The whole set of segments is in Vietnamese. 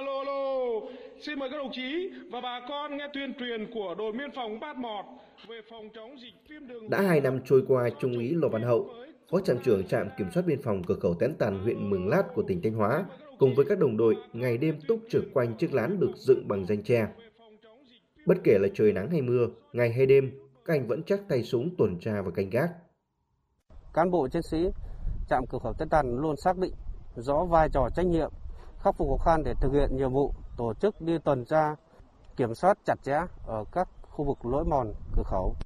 Alo alo, xin mời các đồng chí và bà con nghe tuyên truyền của đồn biên phòng Bát Mọt về phòng chống dịch viêm đường. Đã hai năm trôi qua, Trung úy Lò Văn Hậu, Phó trạm trưởng trạm kiểm soát biên phòng cửa khẩu Tén Tàn huyện Mường Lát của tỉnh Thanh Hóa, cùng với các đồng đội ngày đêm túc trực quanh chiếc lán được dựng bằng danh tre. Bất kể là trời nắng hay mưa, ngày hay đêm, các anh vẫn chắc tay súng tuần tra và canh gác. Cán bộ chiến sĩ trạm cửa khẩu Tén Tàn luôn xác định rõ vai trò trách nhiệm, khắc phục khó khăn để thực hiện nhiệm vụ, tổ chức đi tuần tra, kiểm soát chặt chẽ ở các khu vực lối mòn cửa khẩu.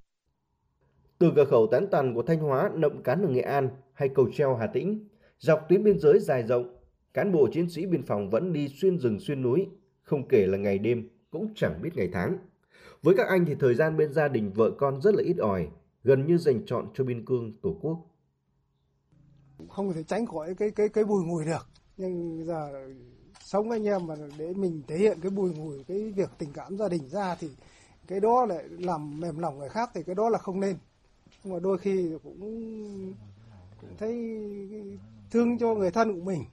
Từ cửa khẩu Tán Tàn của Thanh Hóa, Nậm Cán ở Nghệ An hay Cầu Treo Hà Tĩnh, dọc tuyến biên giới dài rộng, cán bộ chiến sĩ biên phòng vẫn đi xuyên rừng xuyên núi, không kể là ngày đêm, cũng chẳng biết ngày tháng. Với các anh thì thời gian bên gia đình vợ con rất là ít ỏi, gần như dành chọn cho biên cương Tổ quốc. Không thể tránh khỏi cái cái cái bùi ngùi được, nhưng giờ sống với anh em mà để mình thể hiện cái bùi ngùi cái việc tình cảm gia đình ra thì cái đó lại làm mềm lòng người khác thì cái đó là không nên. Nhưng mà đôi khi cũng, cũng thấy thương cho người thân của mình.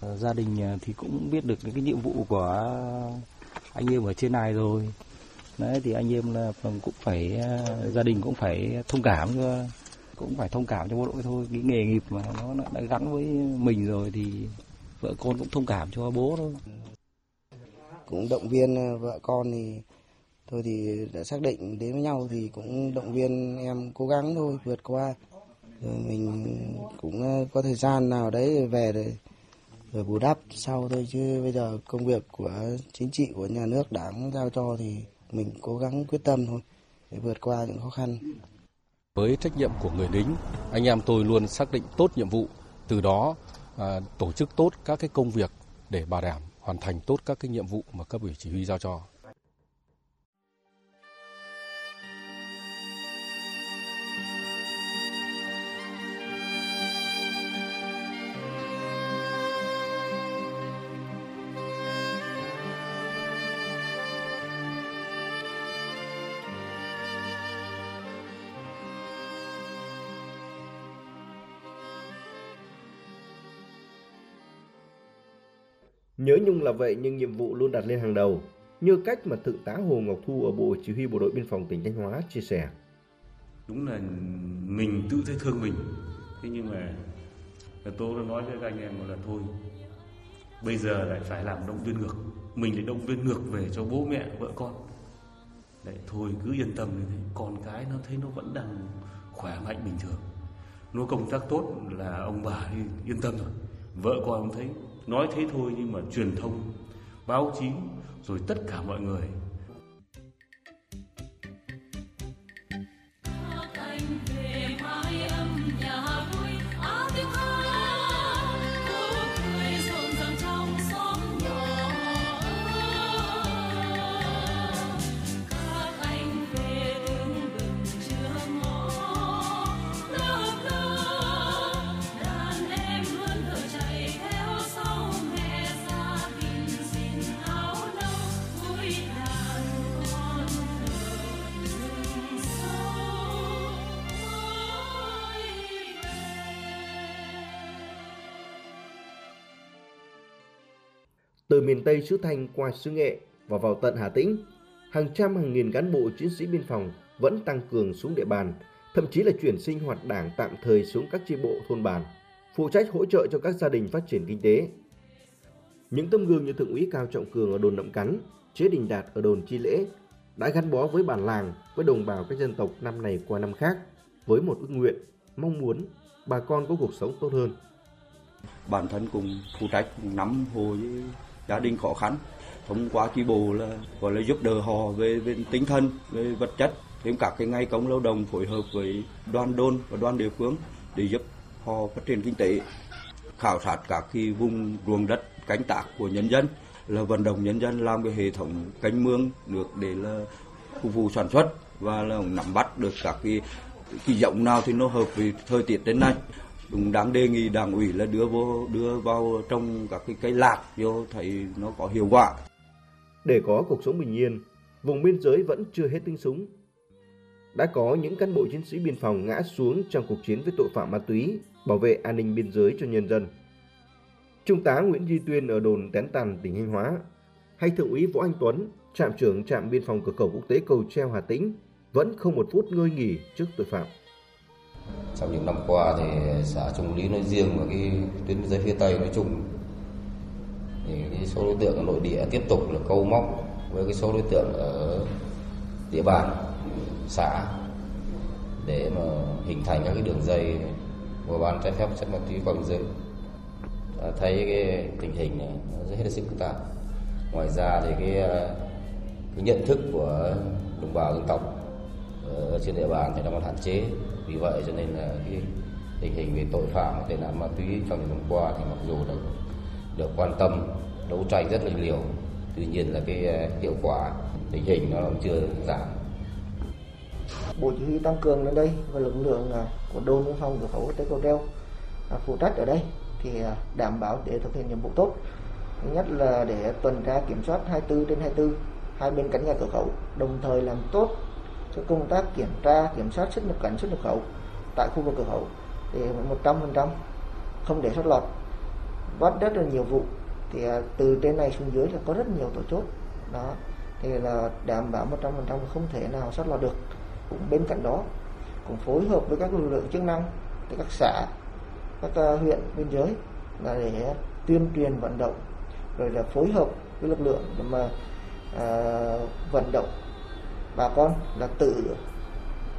Ờ, gia đình ờ, thì cũng biết được cái nhiệm vụ của anh em ở trên này rồi. Đấy thì anh em là cũng phải ờ, gia đình cũng phải thông cảm cho cũng phải thông cảm cho bộ đội thôi. Cái nghề nghiệp mà nó đã gắn với mình rồi thì vợ con cũng thông cảm cho bố thôi. Cũng động viên ờ, vợ con thì thôi thì đã xác định đến với nhau thì cũng động viên em cố gắng thôi, vượt qua. Rồi mình cũng ờ, có thời gian nào đấy về rồi rồi bù đắp sau thôi. Chứ bây giờ công việc của chính trị của nhà nước đảng giao cho thì mình cố gắng quyết tâm thôi để vượt qua những khó khăn với trách nhiệm của người lính. Anh em tôi luôn xác định tốt nhiệm vụ từ đó à, tổ chức tốt các cái công việc để bảo đảm hoàn thành tốt các cái nhiệm vụ mà cấp ủy chỉ huy giao cho. Nhớ nhung là vậy nhưng nhiệm vụ luôn đặt lên hàng đầu, như cách mà Thượng tá Hồ Ngọc Thu ở Bộ Chỉ huy Bộ đội Biên phòng tỉnh Thanh Hóa chia sẻ. Đúng là mình tự thấy thương mình, thế nhưng mà tôi đã nói với các anh em là thôi, bây giờ lại phải làm động viên ngược, mình lại động viên ngược về cho bố mẹ, vợ con. Đấy, thôi cứ yên tâm như thế, con cái nó thấy nó vẫn đang khỏe mạnh bình thường. Nó công tác tốt là ông bà yên tâm rồi, vợ con ông thấy nói thế thôi nhưng mà truyền thông báo chí rồi tất cả mọi người Từ miền Tây xứ Thanh qua xứ Nghệ và vào tận Hà Tĩnh, hàng trăm hàng nghìn cán bộ chiến sĩ biên phòng vẫn tăng cường xuống địa bàn, thậm chí là chuyển sinh hoạt đảng tạm thời xuống các chi bộ thôn bản, phụ trách hỗ trợ cho các gia đình phát triển kinh tế. Những tấm gương như Thượng úy Cao Trọng Cường ở đồn Nậm Cắn, Chế Đình Đạt ở đồn Chi Lễ đã gắn bó với bản làng, với đồng bào các dân tộc năm này qua năm khác, với một ước nguyện, mong muốn bà con có cuộc sống tốt hơn. Bản thân cùng phụ trách nắm hồ với gia đình khó khăn thông qua chi bộ là gọi là giúp đỡ họ về, về tinh thần về vật chất thêm các cái ngày công lao động phối hợp với đoàn đôn và đoàn địa phương để giúp họ phát triển kinh tế khảo sát các cái vùng ruộng đất cánh tác của nhân dân là vận động nhân dân làm cái hệ thống canh mương được để là phục vụ sản xuất và là nắm bắt được các cái cái giống nào thì nó hợp với thời tiết đến nay cũng đáng đề nghị đảng ủy là đưa vô đưa vào trong các cái cây lạc vô thấy nó có hiệu quả. Để có cuộc sống bình yên, vùng biên giới vẫn chưa hết tiếng súng. Đã có những cán bộ chiến sĩ biên phòng ngã xuống trong cuộc chiến với tội phạm ma túy, bảo vệ an ninh biên giới cho nhân dân. Trung tá Nguyễn Duy Tuyên ở đồn Tén Tàn, tỉnh Thanh Hóa, hay Thượng úy Võ Anh Tuấn, trạm trưởng trạm biên phòng cửa khẩu quốc tế Cầu Treo Hà Tĩnh vẫn không một phút ngơi nghỉ trước tội phạm. Trong những năm qua thì xã Trung Lý nói riêng và cái tuyến giới phía Tây nói chung. Thì cái số đối tượng ở nội địa tiếp tục là câu móc với cái số đối tượng ở địa bàn xã để mà hình thành các cái đường dây mua bán trái phép chất ma túy qua biên giới à, thấy cái tình hình này nó rất hết sức phức tạp. Ngoài ra thì cái à, cái nhận thức của đồng bào dân tộc ở trên địa bàn thì nó còn hạn chế. Vì vậy cho nên là cái tình hình về tội phạm, tệ nạn ma túy trong những năm qua thì mặc dù được được quan tâm, đấu tranh rất là nhiều, tuy nhiên là cái à, hiệu quả, tình hình nó chưa giảm. Bộ chỉ huy tăng cường lên đây và lực lượng à, của đồn biên phòng cửa khẩu tế cầu treo à, phụ trách ở đây thì đảm bảo để thực hiện nhiệm vụ tốt. Thứ nhất là để tuần tra kiểm soát 24 trên 24 hai bên cánh gà cửa khẩu, đồng thời làm tốt cho công tác kiểm tra kiểm soát xuất nhập cảnh xuất nhập khẩu tại khu vực cửa khẩu thì 100% không để sót lọt. Bắt rất là nhiều vụ thì à, từ trên này xuống dưới là có rất nhiều tổ chốt. Đó thì là đảm bảo 100% không thể nào sót lọt được. Cũng bên cạnh đó cũng phối hợp với các lực lượng chức năng từ các xã các à, huyện biên giới là để tuyên truyền vận động rồi là phối hợp với lực lượng để mà à, vận động bà con là tự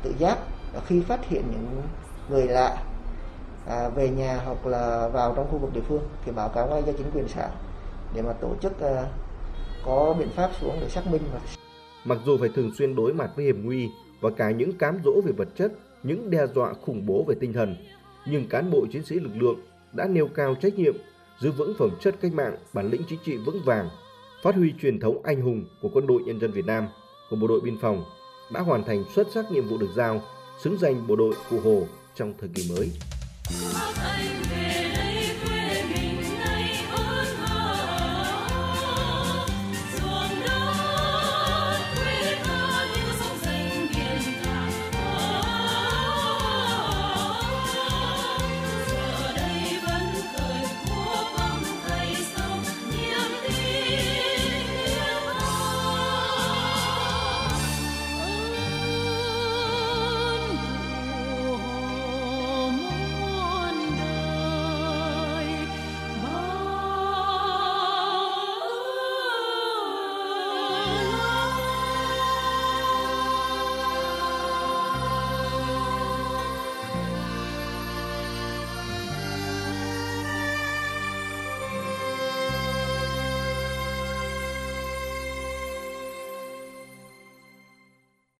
tự giác khi phát hiện những người lạ à, về nhà hoặc là vào trong khu vực địa phương thì báo cáo ngay cho chính quyền xã để mà tổ chức à, có biện pháp xuống để xác minh và Mặc dù phải thường xuyên đối mặt với hiểm nguy và cả những cám dỗ về vật chất, những đe dọa khủng bố về tinh thần, nhưng cán bộ chiến sĩ lực lượng đã nêu cao trách nhiệm, giữ vững phẩm chất cách mạng, bản lĩnh chính trị vững vàng, phát huy truyền thống anh hùng của quân đội nhân dân Việt Nam, của bộ đội biên phòng, đã hoàn thành xuất sắc nhiệm vụ được giao, xứng danh bộ đội cụ Hồ trong thời kỳ mới.